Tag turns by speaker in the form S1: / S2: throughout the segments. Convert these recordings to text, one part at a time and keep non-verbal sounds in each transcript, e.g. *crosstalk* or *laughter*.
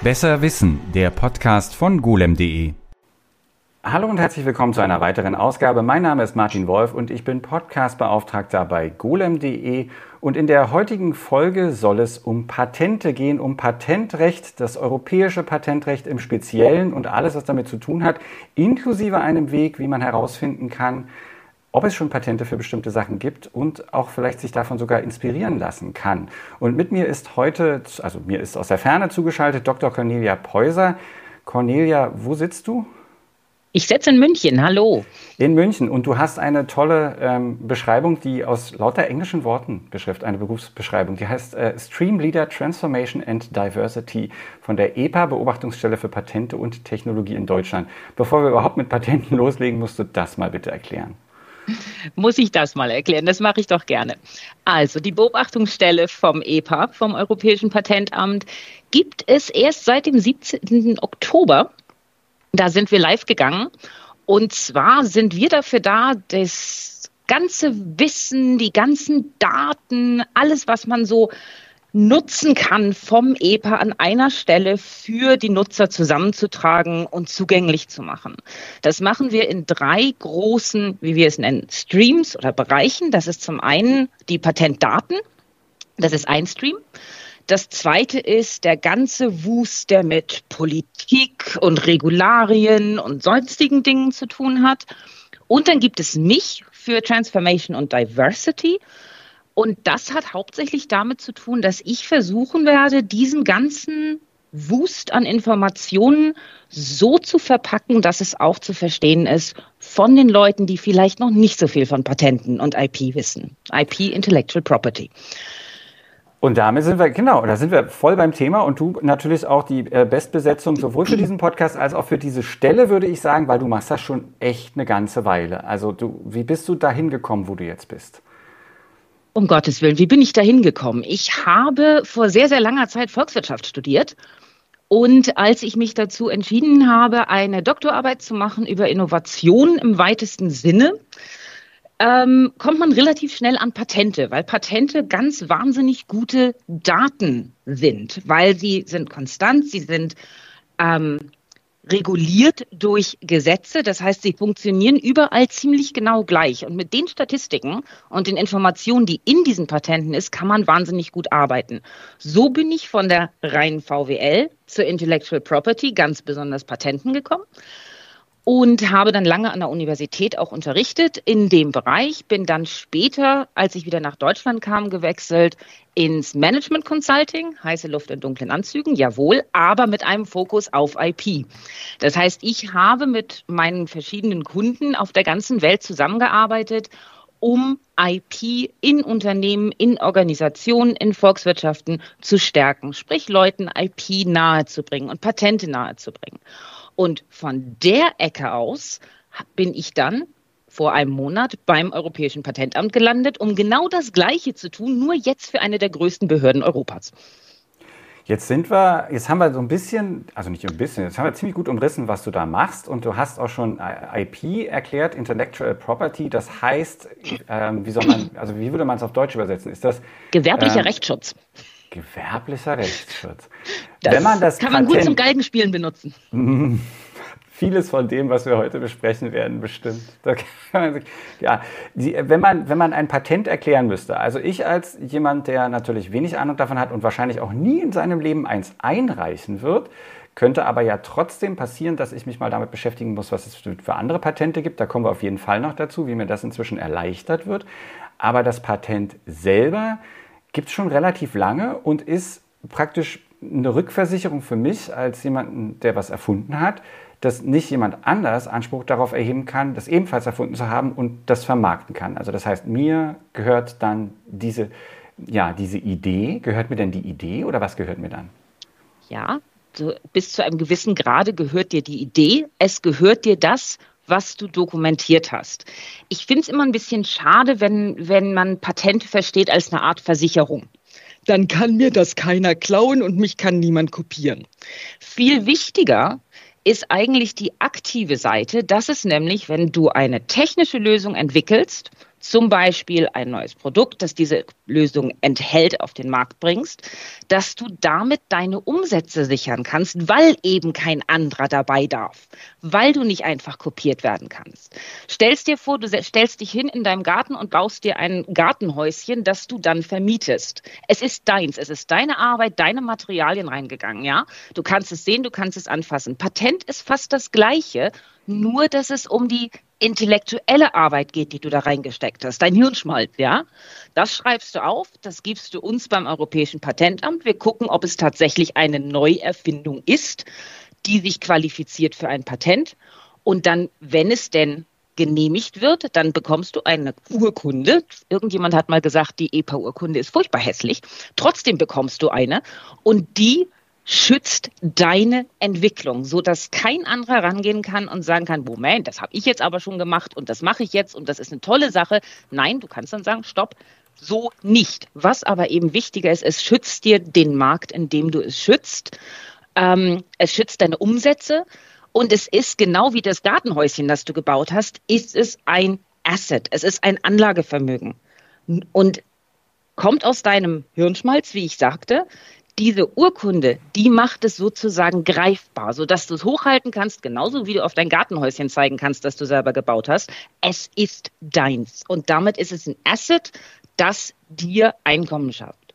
S1: Besser Wissen, der Podcast von golem.de. Hallo und herzlich willkommen zu einer weiteren Ausgabe. Mein Name ist Martin Wolf und ich bin Podcastbeauftragter bei golem.de. Und in der heutigen Folge soll es um Patente gehen, um Patentrecht, das europäische Patentrecht im Speziellen und alles, was damit zu tun hat, inklusive einem Weg, wie man herausfinden kann, ob es schon Patente für bestimmte Sachen gibt und auch vielleicht sich davon sogar inspirieren lassen kann. Und mit mir ist heute, also mir ist aus der Ferne zugeschaltet Dr. Cornelia Peuser. Cornelia, wo sitzt du?
S2: Ich sitze in München, hallo.
S1: In München. Und du hast eine tolle ähm, Beschreibung, die aus lauter englischen Worten beschrift, eine Berufsbeschreibung. Die heißt äh, Stream Leader Transformation and Diversity von der EPA, Beobachtungsstelle für Patente und Technologie in Deutschland. Bevor wir überhaupt mit Patenten *laughs* loslegen, musst du das mal bitte erklären.
S2: Muss ich das mal erklären? Das mache ich doch gerne. Also die Beobachtungsstelle vom EPA, vom Europäischen Patentamt, gibt es erst seit dem 17. Oktober. Da sind wir live gegangen. Und zwar sind wir dafür da, das ganze Wissen, die ganzen Daten, alles, was man so nutzen kann vom EPA an einer Stelle für die Nutzer zusammenzutragen und zugänglich zu machen. Das machen wir in drei großen, wie wir es nennen, Streams oder Bereichen. Das ist zum einen die Patentdaten. Das ist ein Stream. Das zweite ist der ganze Wust, der mit Politik und Regularien und sonstigen Dingen zu tun hat. Und dann gibt es mich für Transformation und Diversity. Und das hat hauptsächlich damit zu tun, dass ich versuchen werde, diesen ganzen Wust an Informationen so zu verpacken, dass es auch zu verstehen ist von den Leuten, die vielleicht noch nicht so viel von Patenten und IP wissen. IP, Intellectual Property.
S1: Und damit sind wir, genau, da sind wir voll beim Thema und du natürlich auch die äh, Bestbesetzung sowohl für diesen Podcast als auch für diese Stelle, würde ich sagen, weil du machst das schon echt eine ganze Weile. Also du, wie bist du dahin gekommen, wo du jetzt bist?
S2: Um Gottes Willen, wie bin ich da hingekommen? Ich habe vor sehr, sehr langer Zeit Volkswirtschaft studiert. Und als ich mich dazu entschieden habe, eine Doktorarbeit zu machen über Innovation im weitesten Sinne, ähm, kommt man relativ schnell an Patente, weil Patente ganz wahnsinnig gute Daten sind, weil sie sind konstant, sie sind ähm, reguliert durch Gesetze. Das heißt, sie funktionieren überall ziemlich genau gleich. Und mit den Statistiken und den Informationen, die in diesen Patenten ist, kann man wahnsinnig gut arbeiten. So bin ich von der reinen VWL zur Intellectual Property, ganz besonders Patenten gekommen und habe dann lange an der Universität auch unterrichtet in dem Bereich, bin dann später, als ich wieder nach Deutschland kam, gewechselt ins Management Consulting, heiße Luft in dunklen Anzügen, jawohl, aber mit einem Fokus auf IP. Das heißt, ich habe mit meinen verschiedenen Kunden auf der ganzen Welt zusammengearbeitet, um IP in Unternehmen, in Organisationen, in Volkswirtschaften zu stärken, sprich Leuten IP nahezubringen und Patente nahezubringen. Und von der Ecke aus bin ich dann vor einem Monat beim Europäischen Patentamt gelandet, um genau das Gleiche zu tun, nur jetzt für eine der größten Behörden Europas.
S1: Jetzt sind wir, jetzt haben wir so ein bisschen, also nicht ein bisschen, jetzt haben wir ziemlich gut umrissen, was du da machst und du hast auch schon IP erklärt, Intellectual Property. Das heißt, ähm, wie soll man, also wie würde man es auf Deutsch übersetzen? Ist das
S2: gewerblicher ähm, Rechtsschutz?
S1: Gewerblicher *laughs* Rechtsschutz.
S2: Das Wenn man das kann man gut zum Galgenspielen benutzen.
S1: Vieles von dem, was wir heute besprechen werden, bestimmt. *laughs* ja, die, wenn, man, wenn man ein Patent erklären müsste, also ich als jemand, der natürlich wenig Ahnung davon hat und wahrscheinlich auch nie in seinem Leben eins einreichen wird, könnte aber ja trotzdem passieren, dass ich mich mal damit beschäftigen muss, was es für andere Patente gibt. Da kommen wir auf jeden Fall noch dazu, wie mir das inzwischen erleichtert wird. Aber das Patent selber gibt es schon relativ lange und ist praktisch eine Rückversicherung für mich als jemanden, der was erfunden hat, dass nicht jemand anders Anspruch darauf erheben kann, das ebenfalls erfunden zu haben und das vermarkten kann. Also das heißt, mir gehört dann diese, ja, diese Idee, gehört mir denn die Idee oder was gehört mir dann?
S2: Ja, bis zu einem gewissen Grade gehört dir die Idee, es gehört dir das, was du dokumentiert hast. Ich finde es immer ein bisschen schade, wenn, wenn man Patente versteht als eine Art Versicherung. Dann kann mir das keiner klauen und mich kann niemand kopieren. Viel wichtiger ist eigentlich die aktive Seite. Das ist nämlich, wenn du eine technische Lösung entwickelst zum Beispiel ein neues Produkt, das diese Lösung enthält, auf den Markt bringst, dass du damit deine Umsätze sichern kannst, weil eben kein anderer dabei darf, weil du nicht einfach kopiert werden kannst. Stellst dir vor, du stellst dich hin in deinem Garten und baust dir ein Gartenhäuschen, das du dann vermietest. Es ist deins, es ist deine Arbeit, deine Materialien reingegangen, ja? Du kannst es sehen, du kannst es anfassen. Patent ist fast das Gleiche, nur dass es um die intellektuelle Arbeit geht, die du da reingesteckt hast, dein Hirnschmalz, ja, das schreibst du auf, das gibst du uns beim Europäischen Patentamt. Wir gucken, ob es tatsächlich eine Neuerfindung ist, die sich qualifiziert für ein Patent. Und dann, wenn es denn genehmigt wird, dann bekommst du eine Urkunde. Irgendjemand hat mal gesagt, die EPA-Urkunde ist furchtbar hässlich. Trotzdem bekommst du eine und die schützt deine Entwicklung, so dass kein anderer rangehen kann und sagen kann, Moment, das habe ich jetzt aber schon gemacht und das mache ich jetzt und das ist eine tolle Sache. Nein, du kannst dann sagen, stopp, so nicht. Was aber eben wichtiger ist, es schützt dir den Markt, in dem du es schützt. Ähm, es schützt deine Umsätze und es ist genau wie das Gartenhäuschen, das du gebaut hast, ist es ein Asset. Es ist ein Anlagevermögen und kommt aus deinem Hirnschmalz, wie ich sagte diese Urkunde, die macht es sozusagen greifbar, sodass du es hochhalten kannst, genauso wie du auf dein Gartenhäuschen zeigen kannst, das du selber gebaut hast. Es ist deins. Und damit ist es ein Asset, das dir Einkommen schafft.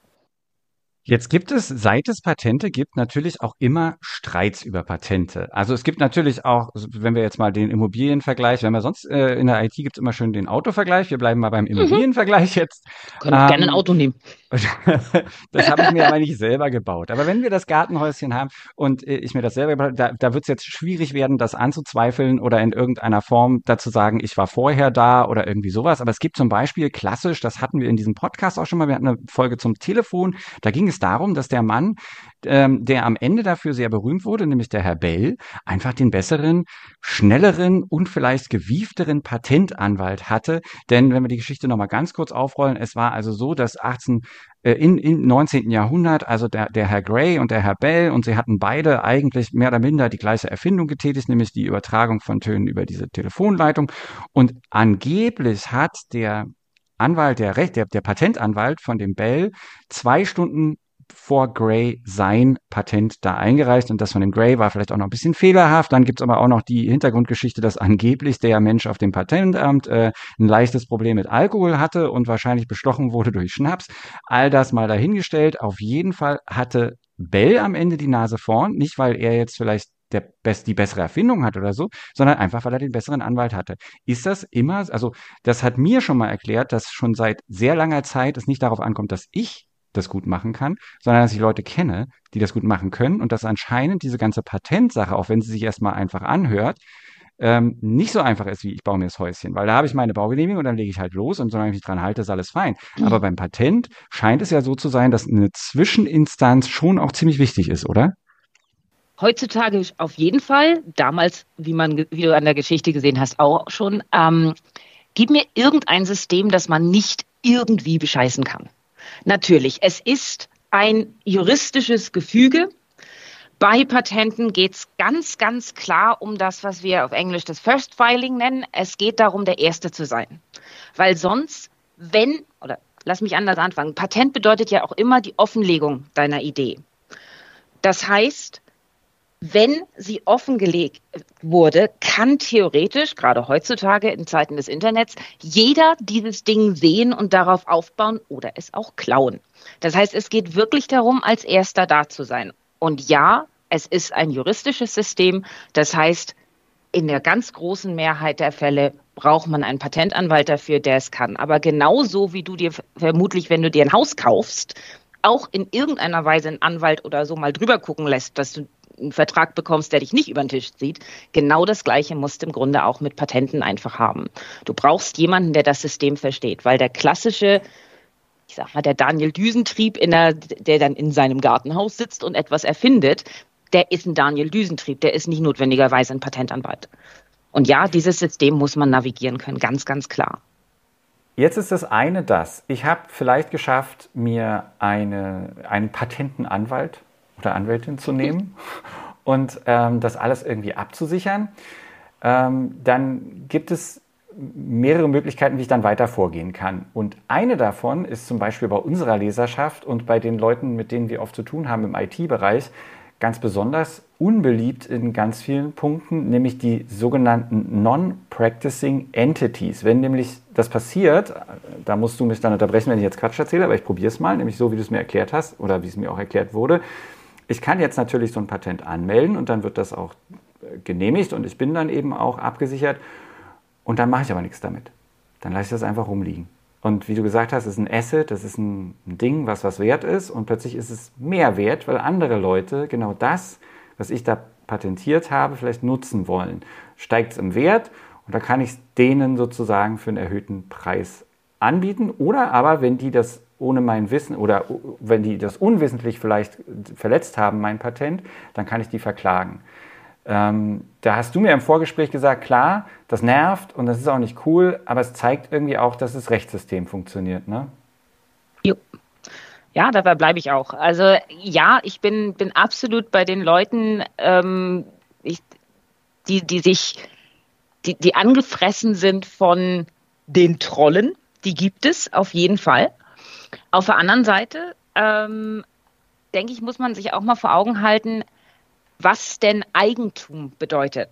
S1: Jetzt gibt es, seit es Patente gibt, natürlich auch immer Streits über Patente. Also es gibt natürlich auch, wenn wir jetzt mal den Immobilienvergleich, wenn wir sonst äh, in der IT gibt es immer schön den Autovergleich. Wir bleiben mal beim mhm. Immobilienvergleich jetzt.
S2: Können ähm, gerne ein Auto nehmen. *laughs*
S1: das habe ich mir aber nicht selber gebaut. Aber wenn wir das Gartenhäuschen haben und äh, ich mir das selber gebaut habe, da, da wird es jetzt schwierig werden, das anzuzweifeln oder in irgendeiner Form dazu sagen, ich war vorher da oder irgendwie sowas. Aber es gibt zum Beispiel klassisch, das hatten wir in diesem Podcast auch schon mal, wir hatten eine Folge zum Telefon, da ging es darum, dass der Mann, ähm, der am Ende dafür sehr berühmt wurde, nämlich der Herr Bell, einfach den besseren, schnelleren und vielleicht gewiefteren Patentanwalt hatte. Denn wenn wir die Geschichte nochmal ganz kurz aufrollen, es war also so, dass 18 äh, in, im 19. Jahrhundert, also der, der Herr Gray und der Herr Bell, und sie hatten beide eigentlich mehr oder minder die gleiche Erfindung getätigt, nämlich die Übertragung von Tönen über diese Telefonleitung. Und angeblich hat der Anwalt, der, Recht, der, der Patentanwalt von dem Bell zwei Stunden vor Gray sein Patent da eingereicht und das von dem Gray war vielleicht auch noch ein bisschen fehlerhaft. Dann gibt's aber auch noch die Hintergrundgeschichte, dass angeblich der Mensch auf dem Patentamt äh, ein leichtes Problem mit Alkohol hatte und wahrscheinlich bestochen wurde durch Schnaps. All das mal dahingestellt. Auf jeden Fall hatte Bell am Ende die Nase vorn, nicht weil er jetzt vielleicht der best, die bessere Erfindung hat oder so, sondern einfach, weil er den besseren Anwalt hatte. Ist das immer, also das hat mir schon mal erklärt, dass schon seit sehr langer Zeit es nicht darauf ankommt, dass ich das gut machen kann, sondern dass ich Leute kenne, die das gut machen können und dass anscheinend diese ganze Patentsache, auch wenn sie sich erstmal einfach anhört, ähm, nicht so einfach ist, wie ich baue mir das Häuschen, weil da habe ich meine Baugenehmigung und dann lege ich halt los und solange ich mich dran halte, ist alles fein. Mhm. Aber beim Patent scheint es ja so zu sein, dass eine Zwischeninstanz schon auch ziemlich wichtig ist, oder?
S2: Heutzutage auf jeden Fall, damals, wie man, wie du an der Geschichte gesehen hast, auch schon. Ähm, gib mir irgendein System, das man nicht irgendwie bescheißen kann. Natürlich, es ist ein juristisches Gefüge. Bei Patenten geht es ganz, ganz klar um das, was wir auf Englisch das First Filing nennen. Es geht darum, der Erste zu sein. Weil sonst, wenn, oder lass mich anders anfangen, Patent bedeutet ja auch immer die Offenlegung deiner Idee. Das heißt, wenn sie offengelegt wurde, kann theoretisch, gerade heutzutage in Zeiten des Internets, jeder dieses Ding sehen und darauf aufbauen oder es auch klauen. Das heißt, es geht wirklich darum, als erster da zu sein. Und ja, es ist ein juristisches System. Das heißt, in der ganz großen Mehrheit der Fälle braucht man einen Patentanwalt dafür, der es kann. Aber genauso wie du dir vermutlich, wenn du dir ein Haus kaufst, auch in irgendeiner Weise einen Anwalt oder so mal drüber gucken lässt, dass du einen Vertrag bekommst, der dich nicht über den Tisch zieht. Genau das Gleiche musst du im Grunde auch mit Patenten einfach haben. Du brauchst jemanden, der das System versteht, weil der klassische ich sag mal, der Daniel Düsentrieb, der, der dann in seinem Gartenhaus sitzt und etwas erfindet, der ist ein Daniel Düsentrieb, der ist nicht notwendigerweise ein Patentanwalt. Und ja, dieses System muss man navigieren können, ganz, ganz klar.
S1: Jetzt ist das eine das. Ich habe vielleicht geschafft, mir eine, einen Patentenanwalt oder Anwältin zu nehmen *laughs* und ähm, das alles irgendwie abzusichern. Ähm, dann gibt es mehrere Möglichkeiten, wie ich dann weiter vorgehen kann. Und eine davon ist zum Beispiel bei unserer Leserschaft und bei den Leuten, mit denen wir oft zu tun haben im IT-Bereich, ganz besonders unbeliebt in ganz vielen Punkten, nämlich die sogenannten Non-Practicing Entities. Wenn nämlich das passiert, da musst du mich dann unterbrechen, wenn ich jetzt Quatsch erzähle, aber ich probiere es mal, nämlich so, wie du es mir erklärt hast oder wie es mir auch erklärt wurde. Ich kann jetzt natürlich so ein Patent anmelden und dann wird das auch äh, genehmigt und ich bin dann eben auch abgesichert und dann mache ich aber nichts damit. Dann lasse ich das einfach rumliegen. Und wie du gesagt hast, ist ein Asset, das ist ein Ding, was was wert ist. Und plötzlich ist es mehr wert, weil andere Leute genau das, was ich da patentiert habe, vielleicht nutzen wollen. Steigt es im Wert und da kann ich es denen sozusagen für einen erhöhten Preis anbieten. Oder aber, wenn die das ohne mein Wissen oder wenn die das unwissentlich vielleicht verletzt haben, mein Patent, dann kann ich die verklagen. Ähm, da hast du mir im Vorgespräch gesagt, klar, das nervt und das ist auch nicht cool, aber es zeigt irgendwie auch, dass das Rechtssystem funktioniert, ne?
S2: Jo. Ja, dabei bleibe ich auch. Also ja, ich bin, bin absolut bei den Leuten, ähm, ich, die, die sich, die, die angefressen sind von den Trollen, die gibt es auf jeden Fall. Auf der anderen Seite, ähm, denke ich, muss man sich auch mal vor Augen halten, was denn Eigentum bedeutet.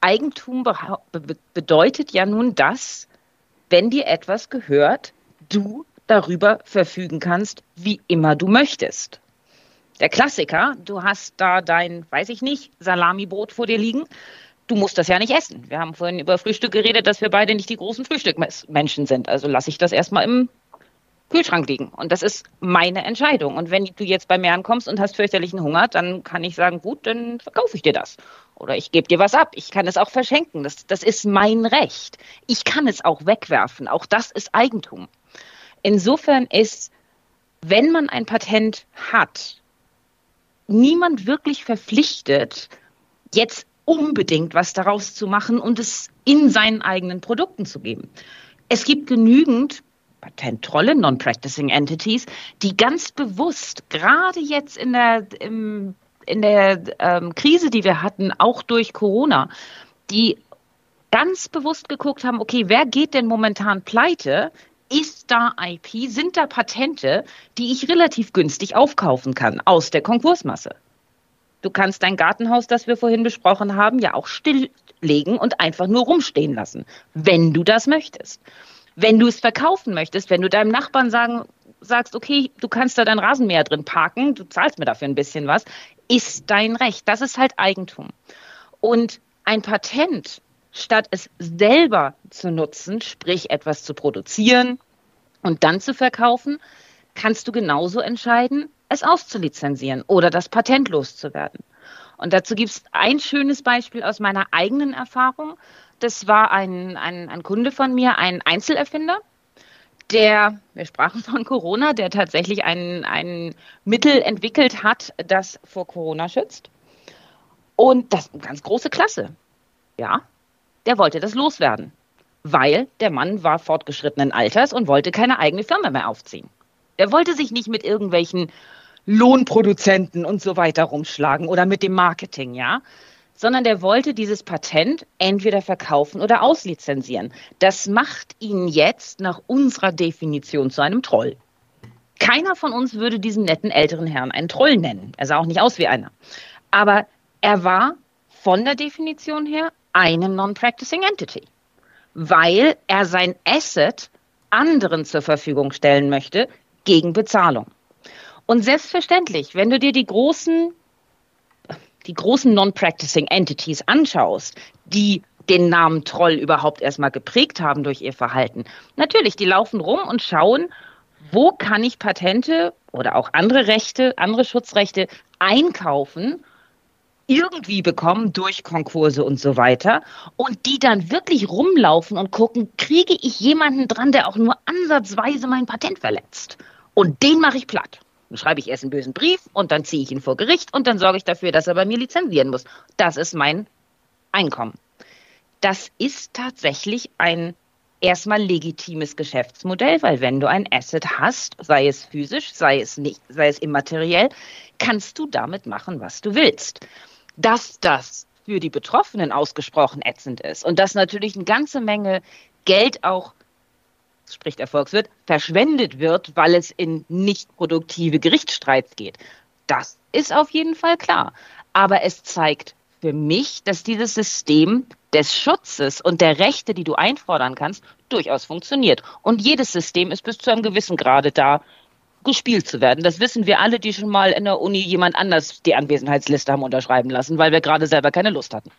S2: Eigentum be bedeutet ja nun, dass, wenn dir etwas gehört, du darüber verfügen kannst, wie immer du möchtest. Der Klassiker, du hast da dein, weiß ich nicht, Salamibrot vor dir liegen. Du musst das ja nicht essen. Wir haben vorhin über Frühstück geredet, dass wir beide nicht die großen Frühstückmenschen sind. Also lasse ich das erstmal im Kühlschrank liegen. Und das ist meine Entscheidung. Und wenn du jetzt bei mir ankommst und hast fürchterlichen Hunger, dann kann ich sagen, gut, dann verkaufe ich dir das. Oder ich gebe dir was ab. Ich kann es auch verschenken. Das, das ist mein Recht. Ich kann es auch wegwerfen. Auch das ist Eigentum. Insofern ist, wenn man ein Patent hat, niemand wirklich verpflichtet, jetzt unbedingt was daraus zu machen und es in seinen eigenen Produkten zu geben. Es gibt genügend Patentrolle, Non-Practicing Entities, die ganz bewusst, gerade jetzt in der, im, in der ähm, Krise, die wir hatten, auch durch Corona, die ganz bewusst geguckt haben, okay, wer geht denn momentan pleite? Ist da IP? Sind da Patente, die ich relativ günstig aufkaufen kann aus der Konkursmasse? Du kannst dein Gartenhaus, das wir vorhin besprochen haben, ja auch stilllegen und einfach nur rumstehen lassen, wenn du das möchtest. Wenn du es verkaufen möchtest, wenn du deinem Nachbarn sagen, sagst, okay, du kannst da dein Rasenmäher drin parken, du zahlst mir dafür ein bisschen was, ist dein Recht. Das ist halt Eigentum. Und ein Patent, statt es selber zu nutzen, sprich etwas zu produzieren und dann zu verkaufen, kannst du genauso entscheiden, es auszulizenzieren oder das Patent loszuwerden. Und dazu gibt es ein schönes Beispiel aus meiner eigenen Erfahrung. Das war ein, ein, ein Kunde von mir, ein Einzelerfinder, der, wir sprachen von Corona, der tatsächlich ein, ein Mittel entwickelt hat, das vor Corona schützt. Und das ist eine ganz große Klasse. Ja, der wollte das loswerden, weil der Mann war fortgeschrittenen Alters und wollte keine eigene Firma mehr aufziehen. Der wollte sich nicht mit irgendwelchen Lohnproduzenten und so weiter rumschlagen oder mit dem Marketing, ja, sondern der wollte dieses Patent entweder verkaufen oder auslizenzieren. Das macht ihn jetzt nach unserer Definition zu einem Troll. Keiner von uns würde diesen netten älteren Herrn einen Troll nennen. Er sah auch nicht aus wie einer. Aber er war von der Definition her eine Non-Practicing Entity, weil er sein Asset anderen zur Verfügung stellen möchte gegen Bezahlung. Und selbstverständlich, wenn du dir die großen die großen Non-Practicing Entities anschaust, die den Namen Troll überhaupt erstmal geprägt haben durch ihr Verhalten. Natürlich, die laufen rum und schauen, wo kann ich Patente oder auch andere Rechte, andere Schutzrechte einkaufen, irgendwie bekommen durch Konkurse und so weiter und die dann wirklich rumlaufen und gucken, kriege ich jemanden dran, der auch nur ansatzweise mein Patent verletzt. Und den mache ich platt. Dann schreibe ich erst einen bösen Brief und dann ziehe ich ihn vor Gericht und dann sorge ich dafür, dass er bei mir lizenzieren muss. Das ist mein Einkommen. Das ist tatsächlich ein erstmal legitimes Geschäftsmodell, weil wenn du ein Asset hast, sei es physisch, sei es nicht, sei es immateriell, kannst du damit machen, was du willst. Dass das für die Betroffenen ausgesprochen ätzend ist und dass natürlich eine ganze Menge Geld auch spricht der Volkswirt, verschwendet wird, weil es in nicht produktive Gerichtsstreits geht. Das ist auf jeden Fall klar. Aber es zeigt für mich, dass dieses System des Schutzes und der Rechte, die du einfordern kannst, durchaus funktioniert. Und jedes System ist bis zu einem gewissen Grade da, gespielt zu werden. Das wissen wir alle, die schon mal in der Uni jemand anders die Anwesenheitsliste haben unterschreiben lassen, weil wir gerade selber keine Lust hatten.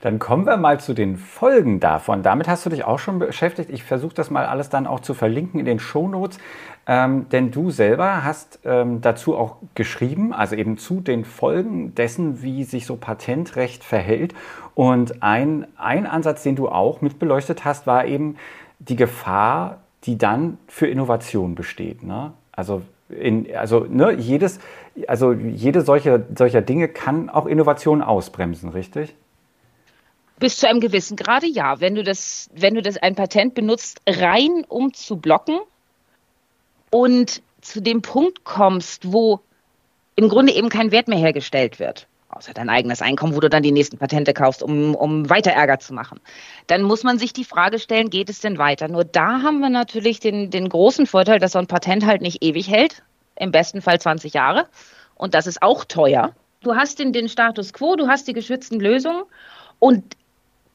S1: Dann kommen wir mal zu den Folgen davon. Damit hast du dich auch schon beschäftigt. Ich versuche das mal alles dann auch zu verlinken in den Shownotes. Ähm, denn du selber hast ähm, dazu auch geschrieben, also eben zu den Folgen dessen, wie sich so Patentrecht verhält. Und ein, ein Ansatz, den du auch mit beleuchtet hast, war eben die Gefahr, die dann für Innovation besteht. Ne? Also in, also ne, jedes, also jede solcher, solcher Dinge kann auch Innovation ausbremsen, richtig?
S2: Bis zu einem gewissen Grade ja. Wenn du das, wenn du das ein Patent benutzt, rein um zu blocken und zu dem Punkt kommst, wo im Grunde eben kein Wert mehr hergestellt wird, außer dein eigenes Einkommen, wo du dann die nächsten Patente kaufst, um, um weiter Ärger zu machen, dann muss man sich die Frage stellen, geht es denn weiter? Nur da haben wir natürlich den, den großen Vorteil, dass so ein Patent halt nicht ewig hält, im besten Fall 20 Jahre. Und das ist auch teuer. Du hast den, den Status quo, du hast die geschützten Lösungen und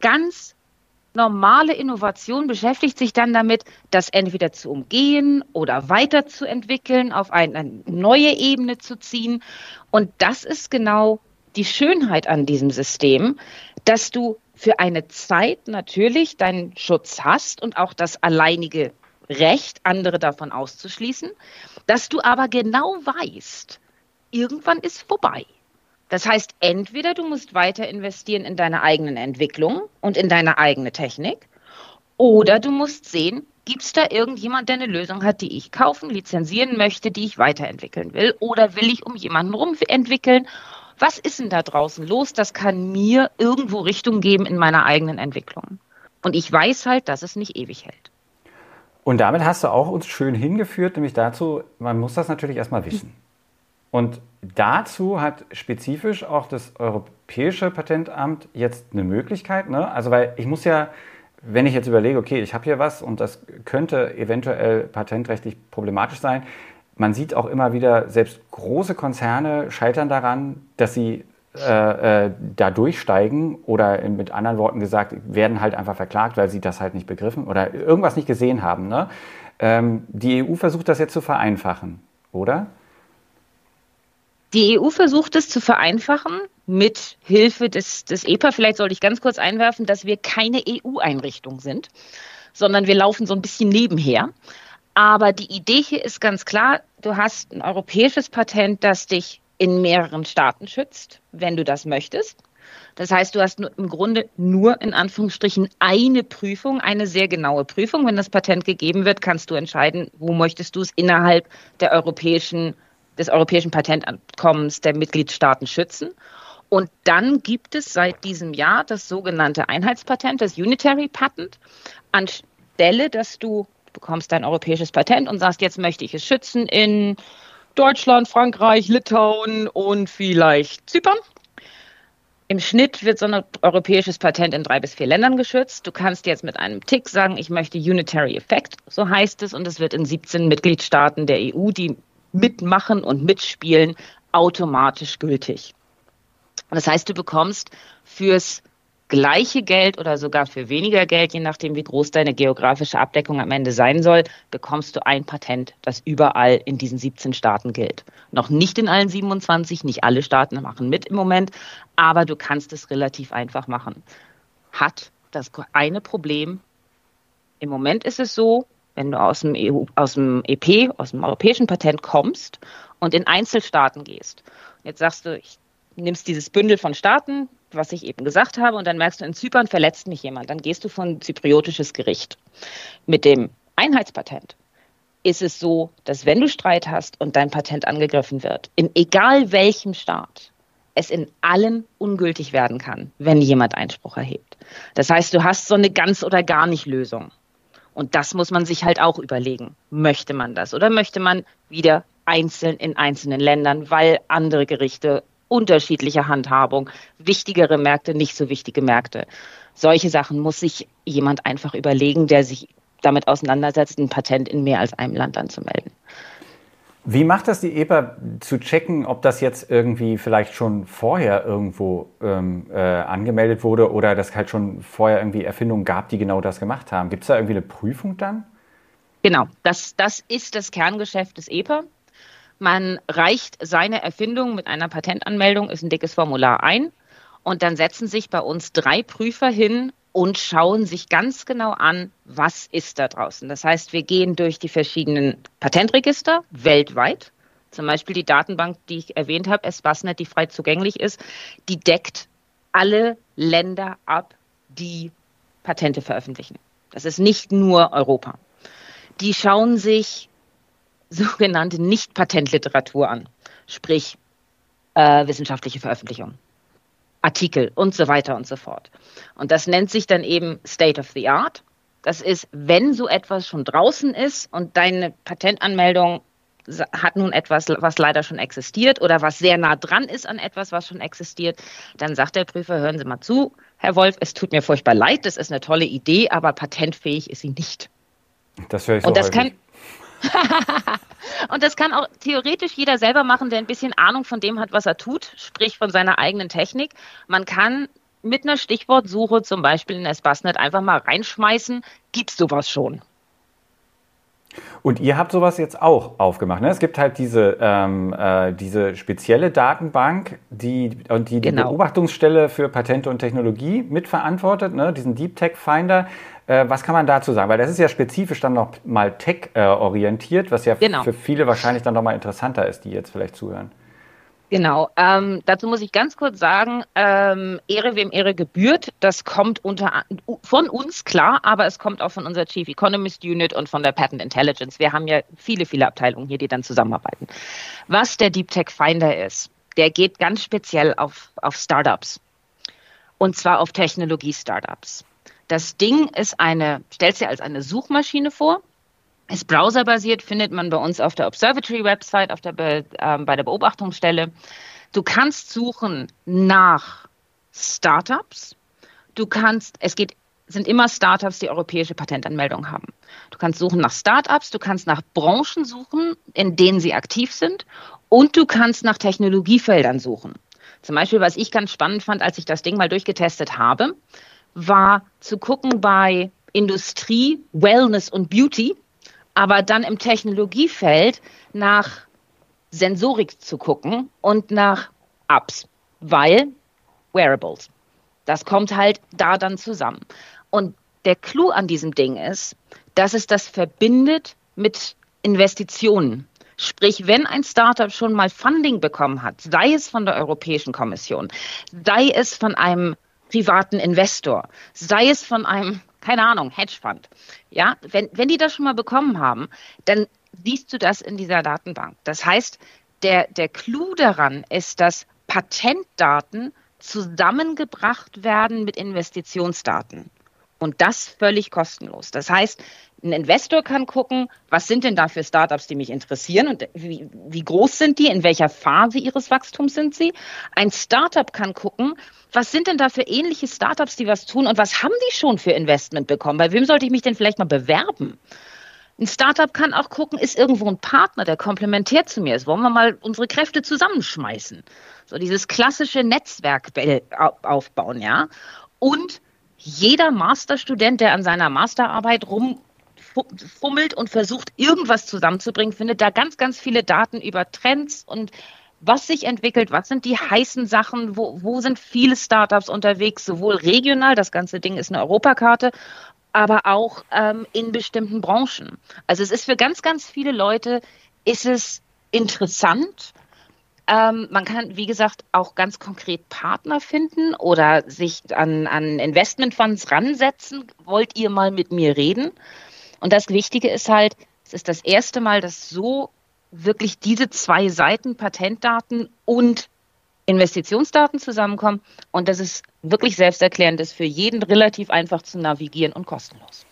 S2: ganz normale Innovation beschäftigt sich dann damit, das entweder zu umgehen oder weiterzuentwickeln, auf eine neue Ebene zu ziehen. Und das ist genau die Schönheit an diesem System, dass du für eine Zeit natürlich deinen Schutz hast und auch das alleinige Recht, andere davon auszuschließen, dass du aber genau weißt, irgendwann ist vorbei. Das heißt, entweder du musst weiter investieren in deine eigenen Entwicklung und in deine eigene Technik, oder du musst sehen, gibt es da irgendjemand, der eine Lösung hat, die ich kaufen, lizenzieren möchte, die ich weiterentwickeln will, oder will ich um jemanden rum entwickeln? Was ist denn da draußen los? Das kann mir irgendwo Richtung geben in meiner eigenen Entwicklung. Und ich weiß halt, dass es nicht ewig hält.
S1: Und damit hast du auch uns schön hingeführt, nämlich dazu, man muss das natürlich erstmal wissen. Und dazu hat spezifisch auch das Europäische Patentamt jetzt eine Möglichkeit. Ne? Also, weil ich muss ja, wenn ich jetzt überlege, okay, ich habe hier was und das könnte eventuell patentrechtlich problematisch sein, man sieht auch immer wieder, selbst große Konzerne scheitern daran, dass sie äh, äh, da durchsteigen oder mit anderen Worten gesagt, werden halt einfach verklagt, weil sie das halt nicht begriffen oder irgendwas nicht gesehen haben. Ne? Ähm, die EU versucht das jetzt zu vereinfachen, oder?
S2: Die EU versucht es zu vereinfachen mit Hilfe des, des EPA. Vielleicht sollte ich ganz kurz einwerfen, dass wir keine EU-Einrichtung sind, sondern wir laufen so ein bisschen nebenher. Aber die Idee hier ist ganz klar, du hast ein europäisches Patent, das dich in mehreren Staaten schützt, wenn du das möchtest. Das heißt, du hast im Grunde nur in Anführungsstrichen eine Prüfung, eine sehr genaue Prüfung. Wenn das Patent gegeben wird, kannst du entscheiden, wo möchtest du es innerhalb der europäischen des Europäischen Patentabkommens der Mitgliedstaaten schützen. Und dann gibt es seit diesem Jahr das sogenannte Einheitspatent, das Unitary Patent, anstelle, dass du bekommst dein europäisches Patent und sagst, jetzt möchte ich es schützen in Deutschland, Frankreich, Litauen und vielleicht Zypern. Im Schnitt wird so ein europäisches Patent in drei bis vier Ländern geschützt. Du kannst jetzt mit einem Tick sagen, ich möchte Unitary Effect, so heißt es, und es wird in 17 Mitgliedstaaten der EU, die mitmachen und mitspielen automatisch gültig. Das heißt, du bekommst fürs gleiche Geld oder sogar für weniger Geld, je nachdem, wie groß deine geografische Abdeckung am Ende sein soll, bekommst du ein Patent, das überall in diesen 17 Staaten gilt. Noch nicht in allen 27, nicht alle Staaten machen mit im Moment, aber du kannst es relativ einfach machen. Hat das eine Problem. Im Moment ist es so, wenn du aus dem, EU, aus dem EP, aus dem europäischen Patent kommst und in Einzelstaaten gehst. Jetzt sagst du, ich nimmst dieses Bündel von Staaten, was ich eben gesagt habe, und dann merkst du, in Zypern verletzt mich jemand. Dann gehst du von zypriotisches Gericht. Mit dem Einheitspatent ist es so, dass wenn du Streit hast und dein Patent angegriffen wird, in egal welchem Staat, es in allen ungültig werden kann, wenn jemand Einspruch erhebt. Das heißt, du hast so eine ganz oder gar nicht Lösung. Und das muss man sich halt auch überlegen. Möchte man das oder möchte man wieder einzeln in einzelnen Ländern, weil andere Gerichte unterschiedliche Handhabung, wichtigere Märkte, nicht so wichtige Märkte. Solche Sachen muss sich jemand einfach überlegen, der sich damit auseinandersetzt, ein Patent in mehr als einem Land anzumelden.
S1: Wie macht das die EPA zu checken, ob das jetzt irgendwie vielleicht schon vorher irgendwo ähm, äh, angemeldet wurde oder dass halt schon vorher irgendwie Erfindungen gab, die genau das gemacht haben? Gibt es da irgendwie eine Prüfung dann?
S2: Genau, das, das ist das Kerngeschäft des EPA. Man reicht seine Erfindung mit einer Patentanmeldung, ist ein dickes Formular ein und dann setzen sich bei uns drei Prüfer hin und schauen sich ganz genau an, was ist da draußen. Das heißt, wir gehen durch die verschiedenen Patentregister weltweit. Zum Beispiel die Datenbank, die ich erwähnt habe, SBASNet, die frei zugänglich ist, die deckt alle Länder ab, die Patente veröffentlichen. Das ist nicht nur Europa. Die schauen sich *laughs* sogenannte Nicht-Patentliteratur an, sprich äh, wissenschaftliche Veröffentlichungen. Artikel und so weiter und so fort. Und das nennt sich dann eben State of the Art. Das ist, wenn so etwas schon draußen ist und deine Patentanmeldung hat nun etwas, was leider schon existiert oder was sehr nah dran ist an etwas, was schon existiert, dann sagt der Prüfer, hören Sie mal zu, Herr Wolf, es tut mir furchtbar leid, das ist eine tolle Idee, aber patentfähig ist sie nicht.
S1: Das höre ich so
S2: Und das häufig. kann *laughs* und das kann auch theoretisch jeder selber machen, der ein bisschen Ahnung von dem hat, was er tut, sprich von seiner eigenen Technik. Man kann mit einer Stichwortsuche zum Beispiel in SBASnet einfach mal reinschmeißen, gibt es sowas schon.
S1: Und ihr habt sowas jetzt auch aufgemacht. Ne? Es gibt halt diese, ähm, äh, diese spezielle Datenbank, die und die, die genau. Beobachtungsstelle für Patente und Technologie mitverantwortet, ne? diesen Deep Tech Finder. Äh, was kann man dazu sagen? Weil das ist ja spezifisch dann noch mal tech-orientiert, was ja genau. für viele wahrscheinlich dann noch mal interessanter ist, die jetzt vielleicht zuhören.
S2: Genau. Ähm, dazu muss ich ganz kurz sagen, ähm, Ehre wem Ehre gebührt. Das kommt unter, von uns klar, aber es kommt auch von unserer Chief Economist Unit und von der Patent Intelligence. Wir haben ja viele, viele Abteilungen hier, die dann zusammenarbeiten. Was der Deep Tech Finder ist, der geht ganz speziell auf, auf Startups. Und zwar auf Technologie-Startups. Das Ding ist eine, stellt sich als eine Suchmaschine vor. Ist browserbasiert, findet man bei uns auf der Observatory-Website, äh, bei der Beobachtungsstelle. Du kannst suchen nach Startups. Du kannst, es geht, sind immer Startups, die europäische Patentanmeldung haben. Du kannst suchen nach Startups, du kannst nach Branchen suchen, in denen sie aktiv sind und du kannst nach Technologiefeldern suchen. Zum Beispiel, was ich ganz spannend fand, als ich das Ding mal durchgetestet habe, war zu gucken bei Industrie, Wellness und Beauty, aber dann im Technologiefeld nach Sensorik zu gucken und nach Apps, weil Wearables. Das kommt halt da dann zusammen. Und der Clou an diesem Ding ist, dass es das verbindet mit Investitionen. Sprich, wenn ein Startup schon mal Funding bekommen hat, sei es von der Europäischen Kommission, sei es von einem privaten Investor, sei es von einem, keine Ahnung, Hedgefonds. Ja, wenn, wenn die das schon mal bekommen haben, dann siehst du das in dieser Datenbank. Das heißt, der, der Clou daran ist, dass Patentdaten zusammengebracht werden mit Investitionsdaten. Und das völlig kostenlos. Das heißt, ein Investor kann gucken, was sind denn da für Startups, die mich interessieren und wie, wie, groß sind die, in welcher Phase ihres Wachstums sind sie. Ein Startup kann gucken, was sind denn da für ähnliche Startups, die was tun und was haben die schon für Investment bekommen? Bei wem sollte ich mich denn vielleicht mal bewerben? Ein Startup kann auch gucken, ist irgendwo ein Partner, der komplementär zu mir ist. Wollen wir mal unsere Kräfte zusammenschmeißen? So dieses klassische Netzwerk aufbauen, ja. Und jeder Masterstudent, der an seiner Masterarbeit rumfummelt und versucht, irgendwas zusammenzubringen, findet da ganz, ganz viele Daten über Trends und was sich entwickelt, was sind die heißen Sachen, wo, wo sind viele Startups unterwegs, sowohl regional, das ganze Ding ist eine Europakarte, aber auch ähm, in bestimmten Branchen. Also es ist für ganz, ganz viele Leute, ist es interessant, ähm, man kann, wie gesagt, auch ganz konkret Partner finden oder sich an, an Investmentfonds ransetzen. Wollt ihr mal mit mir reden? Und das Wichtige ist halt, es ist das erste Mal, dass so wirklich diese zwei Seiten, Patentdaten und Investitionsdaten zusammenkommen und das ist wirklich selbsterklärend ist für jeden relativ einfach zu navigieren und kostenlos.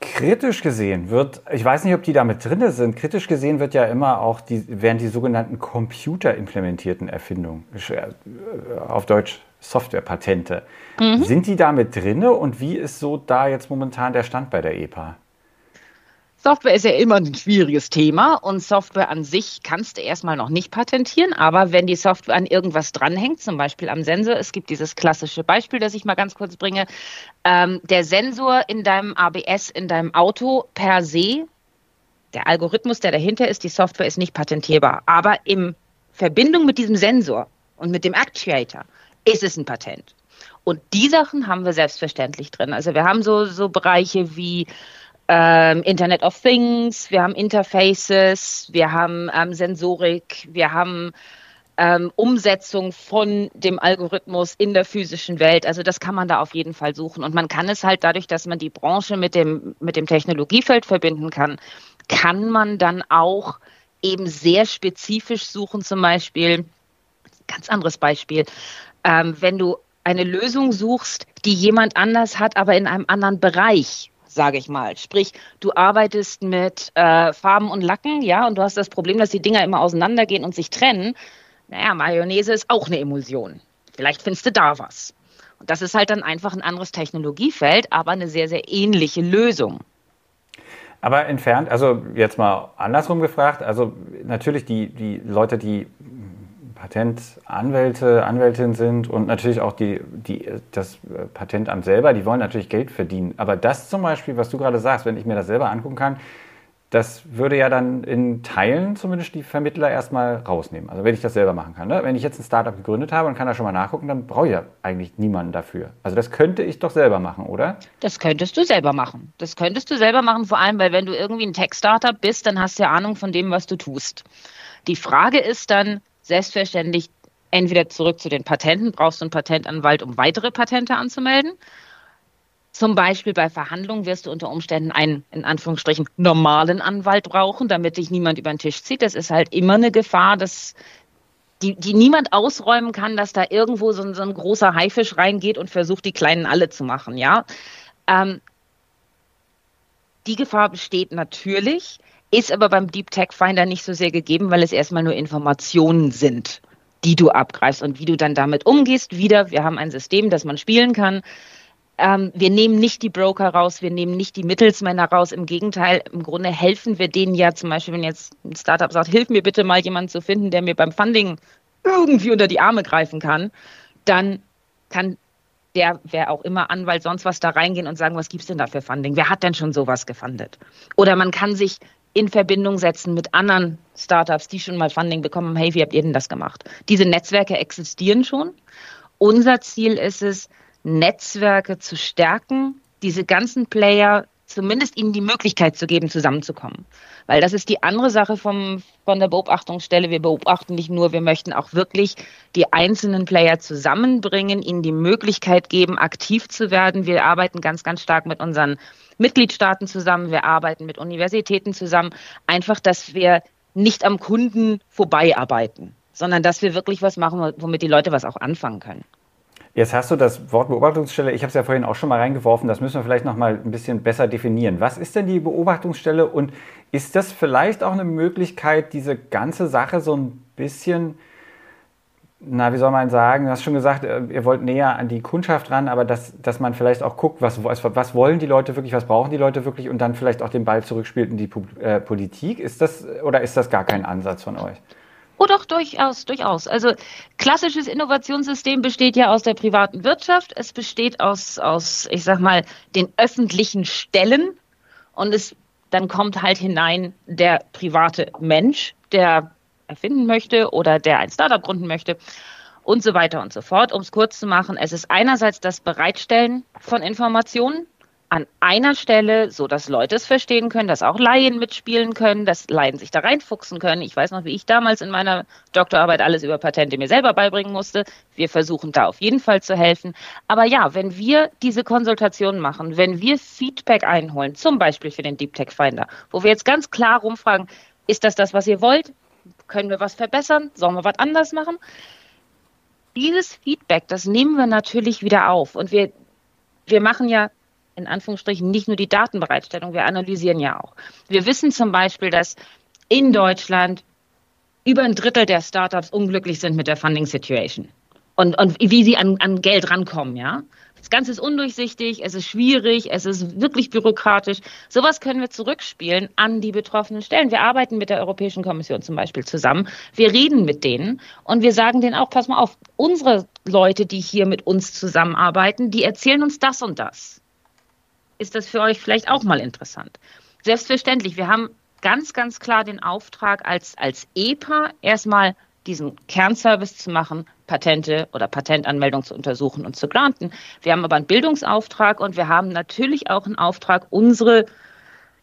S1: Kritisch gesehen wird, ich weiß nicht, ob die damit drin sind, kritisch gesehen wird ja immer auch die, werden die sogenannten computerimplementierten Erfindungen, äh, auf Deutsch Softwarepatente. Mhm. Sind die damit drin und wie ist so da jetzt momentan der Stand bei der EPA?
S2: Software ist ja immer ein schwieriges Thema und Software an sich kannst du erstmal noch nicht patentieren, aber wenn die Software an irgendwas dranhängt, zum Beispiel am Sensor, es gibt dieses klassische Beispiel, das ich mal ganz kurz bringe, ähm, der Sensor in deinem ABS, in deinem Auto per se, der Algorithmus, der dahinter ist, die Software ist nicht patentierbar, aber in Verbindung mit diesem Sensor und mit dem Actuator ist es ein Patent. Und die Sachen haben wir selbstverständlich drin. Also wir haben so, so Bereiche wie ähm, Internet of Things, wir haben Interfaces, wir haben ähm, Sensorik, wir haben ähm, Umsetzung von dem Algorithmus in der physischen Welt. Also das kann man da auf jeden Fall suchen. Und man kann es halt dadurch, dass man die Branche mit dem, mit dem Technologiefeld verbinden kann, kann man dann auch eben sehr spezifisch suchen, zum Beispiel, ganz anderes Beispiel, ähm, wenn du eine Lösung suchst, die jemand anders hat, aber in einem anderen Bereich sage ich mal. Sprich, du arbeitest mit äh, Farben und Lacken, ja, und du hast das Problem, dass die Dinger immer auseinandergehen und sich trennen. Naja, Mayonnaise ist auch eine Emulsion. Vielleicht findest du da was. Und das ist halt dann einfach ein anderes Technologiefeld, aber eine sehr, sehr ähnliche Lösung.
S1: Aber entfernt, also jetzt mal andersrum gefragt, also natürlich die, die Leute, die Patentanwälte, Anwältin sind und natürlich auch die, die, das Patentamt selber, die wollen natürlich Geld verdienen. Aber das zum Beispiel, was du gerade sagst, wenn ich mir das selber angucken kann, das würde ja dann in Teilen zumindest die Vermittler erstmal rausnehmen. Also wenn ich das selber machen kann. Ne? Wenn ich jetzt ein Startup gegründet habe und kann da schon mal nachgucken, dann brauche ich ja eigentlich niemanden dafür. Also das könnte ich doch selber machen, oder?
S2: Das könntest du selber machen. Das könntest du selber machen, vor allem, weil wenn du irgendwie ein Tech-Startup bist, dann hast du ja Ahnung von dem, was du tust. Die Frage ist dann, selbstverständlich entweder zurück zu den Patenten, brauchst du einen Patentanwalt, um weitere Patente anzumelden. Zum Beispiel bei Verhandlungen wirst du unter Umständen einen, in Anführungsstrichen, normalen Anwalt brauchen, damit dich niemand über den Tisch zieht. Das ist halt immer eine Gefahr, dass die, die niemand ausräumen kann, dass da irgendwo so ein, so ein großer Haifisch reingeht und versucht, die Kleinen alle zu machen, ja. Ähm, die Gefahr besteht natürlich. Ist aber beim Deep Tech Finder nicht so sehr gegeben, weil es erstmal nur Informationen sind, die du abgreifst und wie du dann damit umgehst. Wieder, wir haben ein System, das man spielen kann. Ähm, wir nehmen nicht die Broker raus, wir nehmen nicht die Mittelsmänner raus. Im Gegenteil, im Grunde helfen wir denen ja zum Beispiel, wenn jetzt ein Startup sagt, hilf mir bitte mal jemanden zu finden, der mir beim Funding irgendwie unter die Arme greifen kann, dann kann der, wer auch immer, Anwalt, sonst was da reingehen und sagen, was gibt es denn da für Funding? Wer hat denn schon sowas gefundet? Oder man kann sich in Verbindung setzen mit anderen Startups, die schon mal Funding bekommen haben. Hey, wie habt ihr denn das gemacht? Diese Netzwerke existieren schon. Unser Ziel ist es, Netzwerke zu stärken, diese ganzen Player zumindest ihnen die Möglichkeit zu geben, zusammenzukommen. Weil das ist die andere Sache vom, von der Beobachtungsstelle. Wir beobachten nicht nur, wir möchten auch wirklich die einzelnen Player zusammenbringen, ihnen die Möglichkeit geben, aktiv zu werden. Wir arbeiten ganz, ganz stark mit unseren Mitgliedstaaten zusammen, wir arbeiten mit Universitäten zusammen. Einfach, dass wir nicht am Kunden vorbeiarbeiten, sondern dass wir wirklich was machen, womit die Leute was auch anfangen können.
S1: Jetzt hast du das Wort Beobachtungsstelle, ich habe es ja vorhin auch schon mal reingeworfen, das müssen wir vielleicht noch mal ein bisschen besser definieren. Was ist denn die Beobachtungsstelle und ist das vielleicht auch eine Möglichkeit, diese ganze Sache so ein bisschen na, wie soll man sagen, du hast schon gesagt, äh, ihr wollt näher an die Kundschaft ran, aber dass, dass man vielleicht auch guckt, was, was wollen die Leute wirklich, was brauchen die Leute wirklich und dann vielleicht auch den Ball zurückspielt in die äh, Politik. Ist das oder ist das gar kein Ansatz von euch?
S2: Oh doch, durchaus, durchaus. Also klassisches Innovationssystem besteht ja aus der privaten Wirtschaft, es besteht aus, aus ich sag mal, den öffentlichen Stellen und es dann kommt halt hinein der private Mensch, der erfinden möchte oder der ein Startup gründen möchte und so weiter und so fort. Um es kurz zu machen, es ist einerseits das Bereitstellen von Informationen an einer Stelle, so dass Leute es verstehen können, dass auch Laien mitspielen können, dass Laien sich da reinfuchsen können. Ich weiß noch, wie ich damals in meiner Doktorarbeit alles über Patente mir selber beibringen musste. Wir versuchen da auf jeden Fall zu helfen. Aber ja, wenn wir diese Konsultation machen, wenn wir Feedback einholen, zum Beispiel für den Deep Tech Finder, wo wir jetzt ganz klar rumfragen, ist das das, was ihr wollt? Können wir was verbessern? Sollen wir was anders machen? Dieses Feedback, das nehmen wir natürlich wieder auf. Und wir, wir machen ja in Anführungsstrichen nicht nur die Datenbereitstellung, wir analysieren ja auch. Wir wissen zum Beispiel, dass in Deutschland über ein Drittel der Startups unglücklich sind mit der Funding Situation und, und wie sie an, an Geld rankommen, ja. Das Ganze ist undurchsichtig, es ist schwierig, es ist wirklich bürokratisch. Sowas können wir zurückspielen an die betroffenen Stellen. Wir arbeiten mit der Europäischen Kommission zum Beispiel zusammen. Wir reden mit denen und wir sagen denen auch, pass mal auf, unsere Leute, die hier mit uns zusammenarbeiten, die erzählen uns das und das. Ist das für euch vielleicht auch mal interessant? Selbstverständlich, wir haben ganz, ganz klar den Auftrag als, als EPA erstmal diesen Kernservice zu machen, Patente oder Patentanmeldung zu untersuchen und zu granten. Wir haben aber einen Bildungsauftrag und wir haben natürlich auch einen Auftrag, unsere,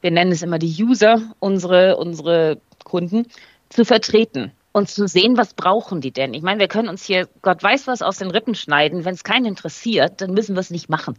S2: wir nennen es immer die User, unsere, unsere Kunden zu vertreten und zu sehen, was brauchen die denn. Ich meine, wir können uns hier Gott weiß was aus den Rippen schneiden. Wenn es keinen interessiert, dann müssen wir es nicht machen.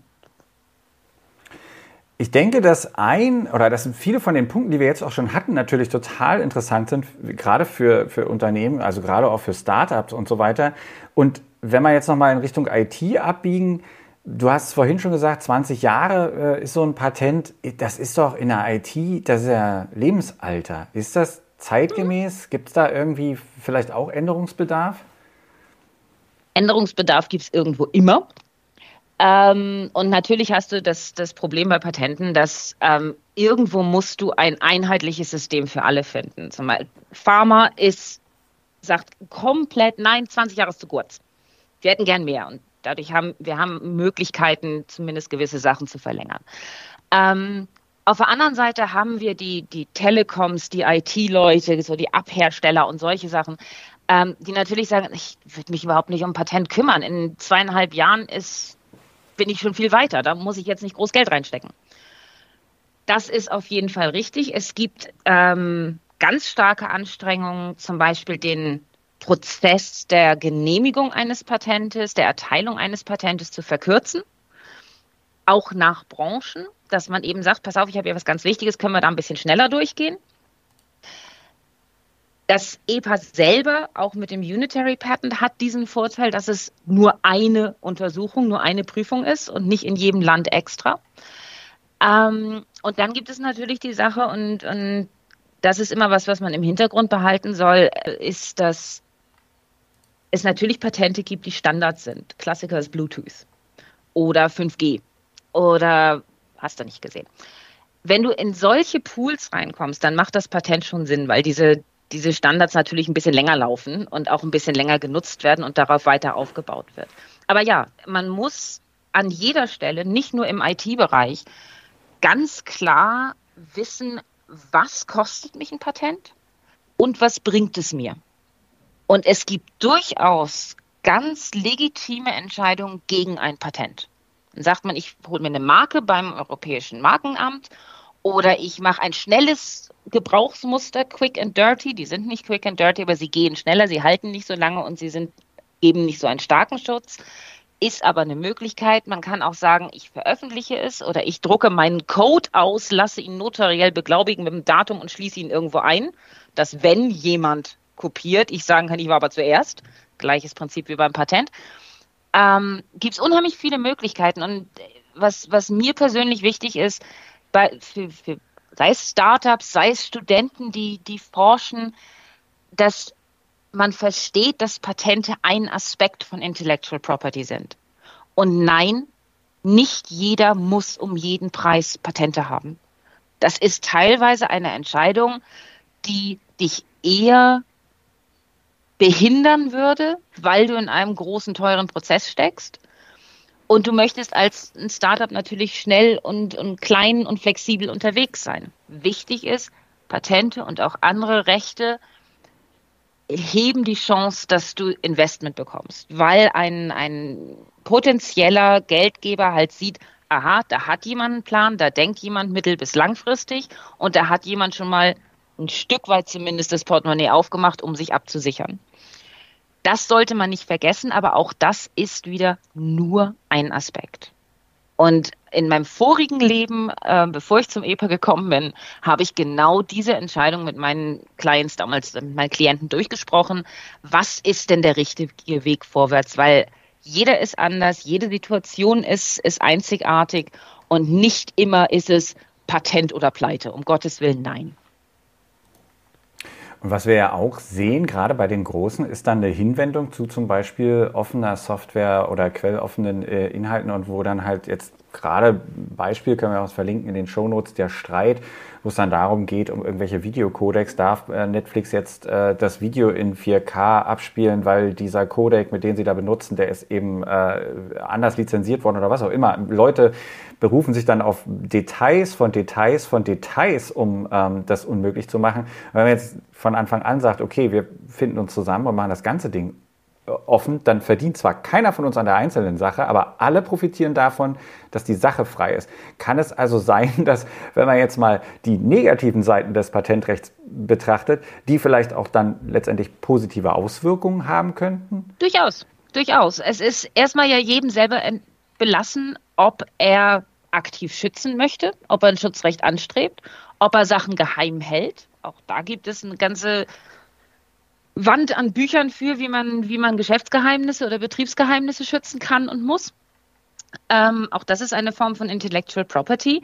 S1: Ich denke, dass ein oder dass viele von den Punkten, die wir jetzt auch schon hatten, natürlich total interessant sind, gerade für, für Unternehmen, also gerade auch für Startups und so weiter. Und wenn wir jetzt nochmal in Richtung IT abbiegen, du hast vorhin schon gesagt, 20 Jahre äh, ist so ein Patent, das ist doch in der IT, das ist ja Lebensalter. Ist das zeitgemäß? Gibt es da irgendwie vielleicht auch Änderungsbedarf?
S2: Änderungsbedarf gibt es irgendwo immer. Ähm, und natürlich hast du das, das Problem bei Patenten, dass ähm, irgendwo musst du ein einheitliches System für alle finden. Zum Beispiel Pharma ist, sagt komplett, nein, 20 Jahre ist zu kurz. Wir hätten gern mehr. Und dadurch haben wir haben Möglichkeiten, zumindest gewisse Sachen zu verlängern. Ähm, auf der anderen Seite haben wir die, die Telekoms, die IT-Leute, so die Abhersteller und solche Sachen, ähm, die natürlich sagen, ich würde mich überhaupt nicht um Patent kümmern. In zweieinhalb Jahren ist bin ich schon viel weiter. Da muss ich jetzt nicht groß Geld reinstecken. Das ist auf jeden Fall richtig. Es gibt ähm, ganz starke Anstrengungen, zum Beispiel den Prozess der Genehmigung eines Patentes, der Erteilung eines Patentes zu verkürzen. Auch nach Branchen, dass man eben sagt, pass auf, ich habe hier was ganz Wichtiges, können wir da ein bisschen schneller durchgehen. Das EPA selber, auch mit dem Unitary Patent, hat diesen Vorteil, dass es nur eine Untersuchung, nur eine Prüfung ist und nicht in jedem Land extra. Ähm, und dann gibt es natürlich die Sache, und, und das ist immer was, was man im Hintergrund behalten soll, ist, dass es natürlich Patente gibt, die Standards sind. Klassiker ist Bluetooth oder 5G oder hast du nicht gesehen. Wenn du in solche Pools reinkommst, dann macht das Patent schon Sinn, weil diese diese Standards natürlich ein bisschen länger laufen und auch ein bisschen länger genutzt werden und darauf weiter aufgebaut wird. Aber ja, man muss an jeder Stelle, nicht nur im IT-Bereich, ganz klar wissen, was kostet mich ein Patent und was bringt es mir. Und es gibt durchaus ganz legitime Entscheidungen gegen ein Patent. Dann sagt man, ich hole mir eine Marke beim Europäischen Markenamt oder ich mache ein schnelles Gebrauchsmuster, quick and dirty. Die sind nicht quick and dirty, aber sie gehen schneller, sie halten nicht so lange und sie sind eben nicht so einen starken Schutz. Ist aber eine Möglichkeit. Man kann auch sagen, ich veröffentliche es oder ich drucke meinen Code aus, lasse ihn notariell beglaubigen mit dem Datum und schließe ihn irgendwo ein, dass wenn jemand kopiert, ich sagen kann, ich war aber zuerst. Gleiches Prinzip wie beim Patent. Ähm, Gibt es unheimlich viele Möglichkeiten. Und was, was mir persönlich wichtig ist, bei, für, für, sei es Startups, sei es Studenten, die, die forschen, dass man versteht, dass Patente ein Aspekt von Intellectual Property sind. Und nein, nicht jeder muss um jeden Preis Patente haben. Das ist teilweise eine Entscheidung, die dich eher behindern würde, weil du in einem großen, teuren Prozess steckst und du möchtest als ein Startup natürlich schnell und, und klein und flexibel unterwegs sein. Wichtig ist, Patente und auch andere Rechte heben die Chance, dass du Investment bekommst, weil ein, ein potenzieller Geldgeber halt sieht, aha, da hat jemand einen Plan, da denkt jemand mittel- bis langfristig und da hat jemand schon mal ein Stück weit zumindest das Portemonnaie aufgemacht, um sich abzusichern. Das sollte man nicht vergessen, aber auch das ist wieder nur ein Aspekt. Und in meinem vorigen Leben, äh, bevor ich zum EPA gekommen bin, habe ich genau diese Entscheidung mit meinen Clients damals, mit meinen Klienten durchgesprochen. Was ist denn der richtige Weg vorwärts? Weil jeder ist anders, jede Situation ist, ist einzigartig Und nicht immer ist es Patent oder Pleite. Um Gottes Willen, nein.
S1: Und was wir ja auch sehen, gerade bei den Großen, ist dann eine Hinwendung zu zum Beispiel offener Software oder quelloffenen äh, Inhalten und wo dann halt jetzt gerade Beispiel können wir auch verlinken in den Shownotes, der Streit, wo es dann darum geht, um irgendwelche Videocodecs, darf äh, Netflix jetzt äh, das Video in 4K abspielen, weil dieser Codec, mit dem sie da benutzen, der ist eben äh, anders lizenziert worden oder was auch immer. Leute berufen sich dann auf Details von Details von Details, um ähm, das unmöglich zu machen. Wenn man jetzt von Anfang an sagt, okay, wir finden uns zusammen und machen das ganze Ding offen, dann verdient zwar keiner von uns an der einzelnen Sache, aber alle profitieren davon, dass die Sache frei ist. Kann es also sein, dass, wenn man jetzt mal die negativen Seiten des Patentrechts betrachtet, die vielleicht auch dann letztendlich positive Auswirkungen haben könnten?
S2: Durchaus, durchaus. Es ist erstmal ja jedem selber belassen, ob er aktiv schützen möchte, ob er ein Schutzrecht anstrebt, ob er Sachen geheim hält. Auch da gibt es eine ganze Wand an Büchern für, wie man, wie man Geschäftsgeheimnisse oder Betriebsgeheimnisse schützen kann und muss. Ähm, auch das ist eine Form von Intellectual Property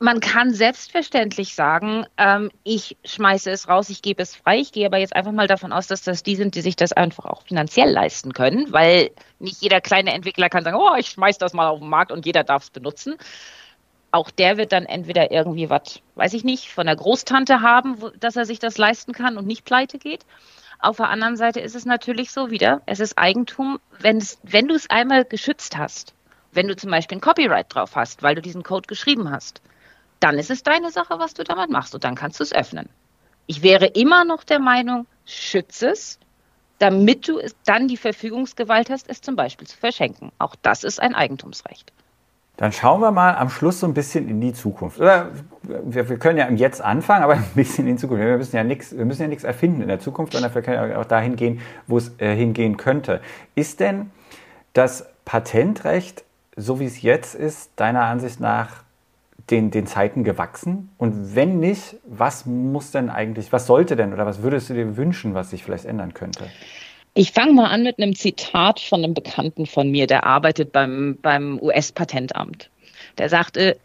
S2: man kann selbstverständlich sagen, ähm, ich schmeiße es raus, ich gebe es frei. Ich gehe aber jetzt einfach mal davon aus, dass das die sind, die sich das einfach auch finanziell leisten können, weil nicht jeder kleine Entwickler kann sagen, oh, ich schmeiße das mal auf den Markt und jeder darf es benutzen. Auch der wird dann entweder irgendwie was, weiß ich nicht, von der Großtante haben, wo, dass er sich das leisten kann und nicht pleite geht. Auf der anderen Seite ist es natürlich so wieder, es ist Eigentum, wenn du es einmal geschützt hast, wenn du zum Beispiel ein Copyright drauf hast, weil du diesen Code geschrieben hast, dann ist es deine Sache, was du damit machst und dann kannst du es öffnen. Ich wäre immer noch der Meinung, schütze es, damit du dann die Verfügungsgewalt hast, es zum Beispiel zu verschenken. Auch das ist ein Eigentumsrecht.
S1: Dann schauen wir mal am Schluss so ein bisschen in die Zukunft. Oder wir, wir können ja im Jetzt anfangen, aber *laughs* ein bisschen in die Zukunft. Wir müssen ja nichts, wir müssen ja nichts erfinden in der Zukunft, sondern wir können ja auch dahin gehen, wo es äh, hingehen könnte. Ist denn das Patentrecht, so wie es jetzt ist, deiner Ansicht nach den, den Zeiten gewachsen? Und wenn nicht, was muss denn eigentlich, was sollte denn oder was würdest du dir wünschen, was sich vielleicht ändern könnte?
S2: Ich fange mal an mit einem Zitat von einem Bekannten von mir, der arbeitet beim, beim US-Patentamt. Der sagte,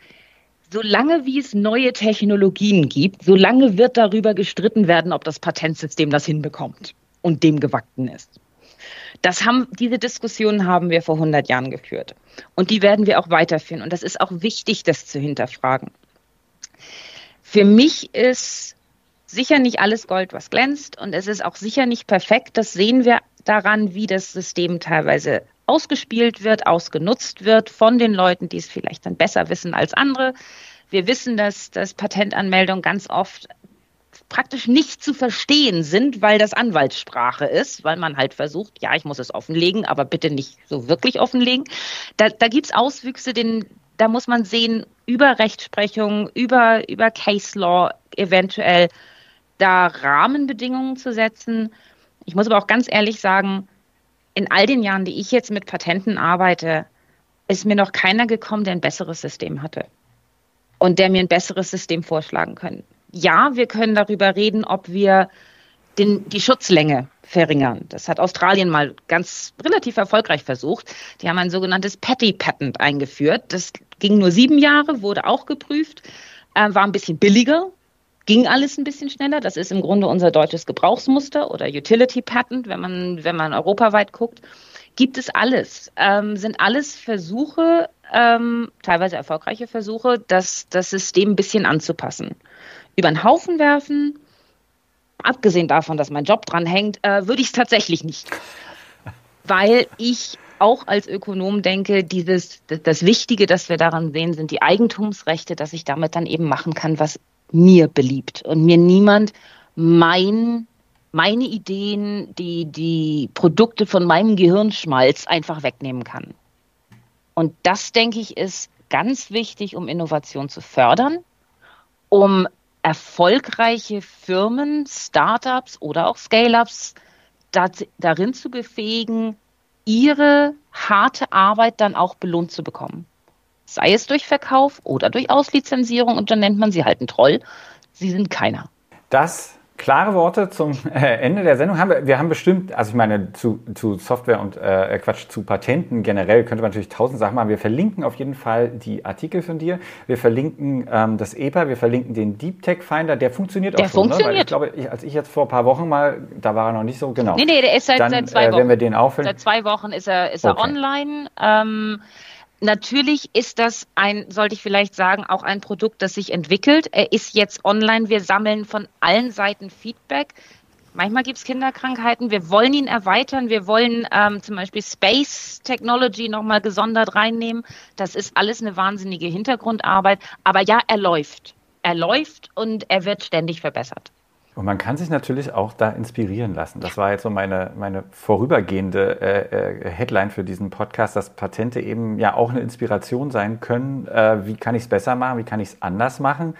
S2: solange wie es neue Technologien gibt, solange wird darüber gestritten werden, ob das Patentsystem das hinbekommt und dem gewachsen ist. Das haben, diese Diskussionen haben wir vor 100 Jahren geführt. Und die werden wir auch weiterführen. Und das ist auch wichtig, das zu hinterfragen. Für mich ist sicher nicht alles Gold, was glänzt. Und es ist auch sicher nicht perfekt. Das sehen wir daran, wie das System teilweise ausgespielt wird, ausgenutzt wird von den Leuten, die es vielleicht dann besser wissen als andere. Wir wissen, dass, dass Patentanmeldungen ganz oft praktisch nicht zu verstehen sind, weil das Anwaltssprache ist, weil man halt versucht, ja, ich muss es offenlegen, aber bitte nicht so wirklich offenlegen. Da, da gibt es Auswüchse, den, da muss man sehen, über Rechtsprechung, über, über Case Law eventuell da Rahmenbedingungen zu setzen. Ich muss aber auch ganz ehrlich sagen, in all den Jahren, die ich jetzt mit Patenten arbeite, ist mir noch keiner gekommen, der ein besseres System hatte und der mir ein besseres System vorschlagen können ja, wir können darüber reden, ob wir den, die Schutzlänge verringern. Das hat Australien mal ganz relativ erfolgreich versucht. Die haben ein sogenanntes Petty Patent eingeführt. Das ging nur sieben Jahre, wurde auch geprüft, äh, war ein bisschen billiger, ging alles ein bisschen schneller. Das ist im Grunde unser deutsches Gebrauchsmuster oder Utility Patent, wenn man, wenn man europaweit guckt. Gibt es alles. Ähm, sind alles Versuche, ähm, teilweise erfolgreiche Versuche, das, das System ein bisschen anzupassen über den Haufen werfen, abgesehen davon, dass mein Job dran hängt, äh, würde ich es tatsächlich nicht. Weil ich auch als Ökonom denke, dieses, das Wichtige, das wir daran sehen, sind die Eigentumsrechte, dass ich damit dann eben machen kann, was mir beliebt und mir niemand mein, meine Ideen, die, die Produkte von meinem Gehirnschmalz einfach wegnehmen kann. Und das, denke ich, ist ganz wichtig, um Innovation zu fördern, um erfolgreiche Firmen, Startups oder auch Scale-ups darin zu befähigen, ihre harte Arbeit dann auch belohnt zu bekommen. Sei es durch Verkauf oder durch Auslizenzierung und dann nennt man sie halt einen Troll. Sie sind keiner.
S1: Das klare Worte zum äh, Ende der Sendung. Haben wir, wir haben bestimmt, also ich meine, zu, zu Software und äh, Quatsch, zu Patenten generell könnte man natürlich tausend Sachen machen. Wir verlinken auf jeden Fall die Artikel von dir. Wir verlinken ähm, das EPA, wir verlinken den Deep Tech Finder. Der funktioniert
S2: der
S1: auch schon,
S2: funktioniert. Ne? Weil
S1: ich glaube, ich, als ich jetzt vor ein paar Wochen mal, da war er noch nicht so genau.
S2: Nee, nee, der ist seit,
S1: Dann,
S2: seit zwei Wochen.
S1: Äh, wenn wir den auch
S2: Seit zwei Wochen ist er, ist er okay. online. Ähm, Natürlich ist das ein, sollte ich vielleicht sagen, auch ein Produkt, das sich entwickelt. Er ist jetzt online. Wir sammeln von allen Seiten Feedback. Manchmal gibt es Kinderkrankheiten. Wir wollen ihn erweitern. Wir wollen ähm, zum Beispiel Space Technology nochmal gesondert reinnehmen. Das ist alles eine wahnsinnige Hintergrundarbeit. Aber ja, er läuft. Er läuft und er wird ständig verbessert.
S1: Und man kann sich natürlich auch da inspirieren lassen. Das war jetzt so meine, meine vorübergehende äh, äh, Headline für diesen Podcast, dass Patente eben ja auch eine Inspiration sein können. Äh, wie kann ich es besser machen? Wie kann ich es anders machen?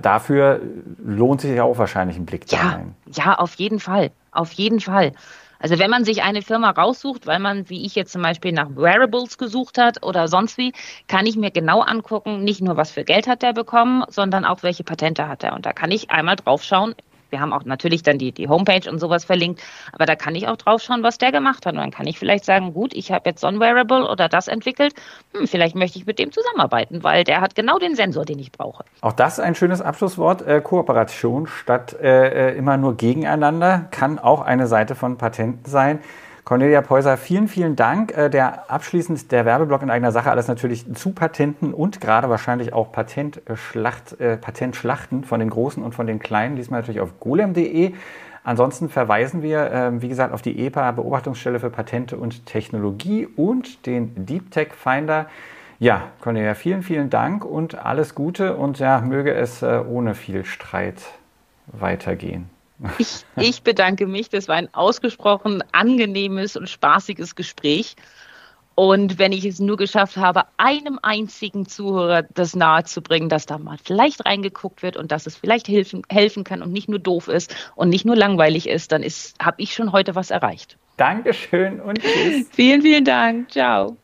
S1: Dafür lohnt sich ja auch wahrscheinlich ein Blick
S2: ja,
S1: da rein.
S2: Ja, auf jeden Fall. Auf jeden Fall. Also wenn man sich eine Firma raussucht, weil man, wie ich jetzt zum Beispiel nach Wearables gesucht hat oder sonst wie, kann ich mir genau angucken, nicht nur was für Geld hat der bekommen, sondern auch welche Patente hat er. Und da kann ich einmal draufschauen, wir haben auch natürlich dann die, die Homepage und sowas verlinkt, aber da kann ich auch drauf schauen, was der gemacht hat. Und dann kann ich vielleicht sagen, gut, ich habe jetzt so ein Wearable oder das entwickelt, hm, vielleicht möchte ich mit dem zusammenarbeiten, weil der hat genau den Sensor, den ich brauche.
S1: Auch das ein schönes Abschlusswort. Äh, Kooperation statt äh, äh immer nur gegeneinander kann auch eine Seite von Patenten sein. Cornelia Peuser, vielen, vielen Dank. Äh, der abschließend der Werbeblock in eigener Sache, alles natürlich zu Patenten und gerade wahrscheinlich auch Patentschlacht, äh, Patentschlachten von den Großen und von den Kleinen, liest man natürlich auf golem.de. Ansonsten verweisen wir, äh, wie gesagt, auf die EPA, Beobachtungsstelle für Patente und Technologie und den Deep Tech Finder. Ja, Cornelia, vielen, vielen Dank und alles Gute und ja, möge es ohne viel Streit weitergehen.
S2: Ich, ich bedanke mich. Das war ein ausgesprochen angenehmes und spaßiges Gespräch. Und wenn ich es nur geschafft habe, einem einzigen Zuhörer das nahezubringen, dass da mal vielleicht reingeguckt wird und dass es vielleicht helfen, helfen kann und nicht nur doof ist und nicht nur langweilig ist, dann habe ich schon heute was erreicht.
S1: Dankeschön und tschüss.
S2: vielen, vielen Dank. Ciao.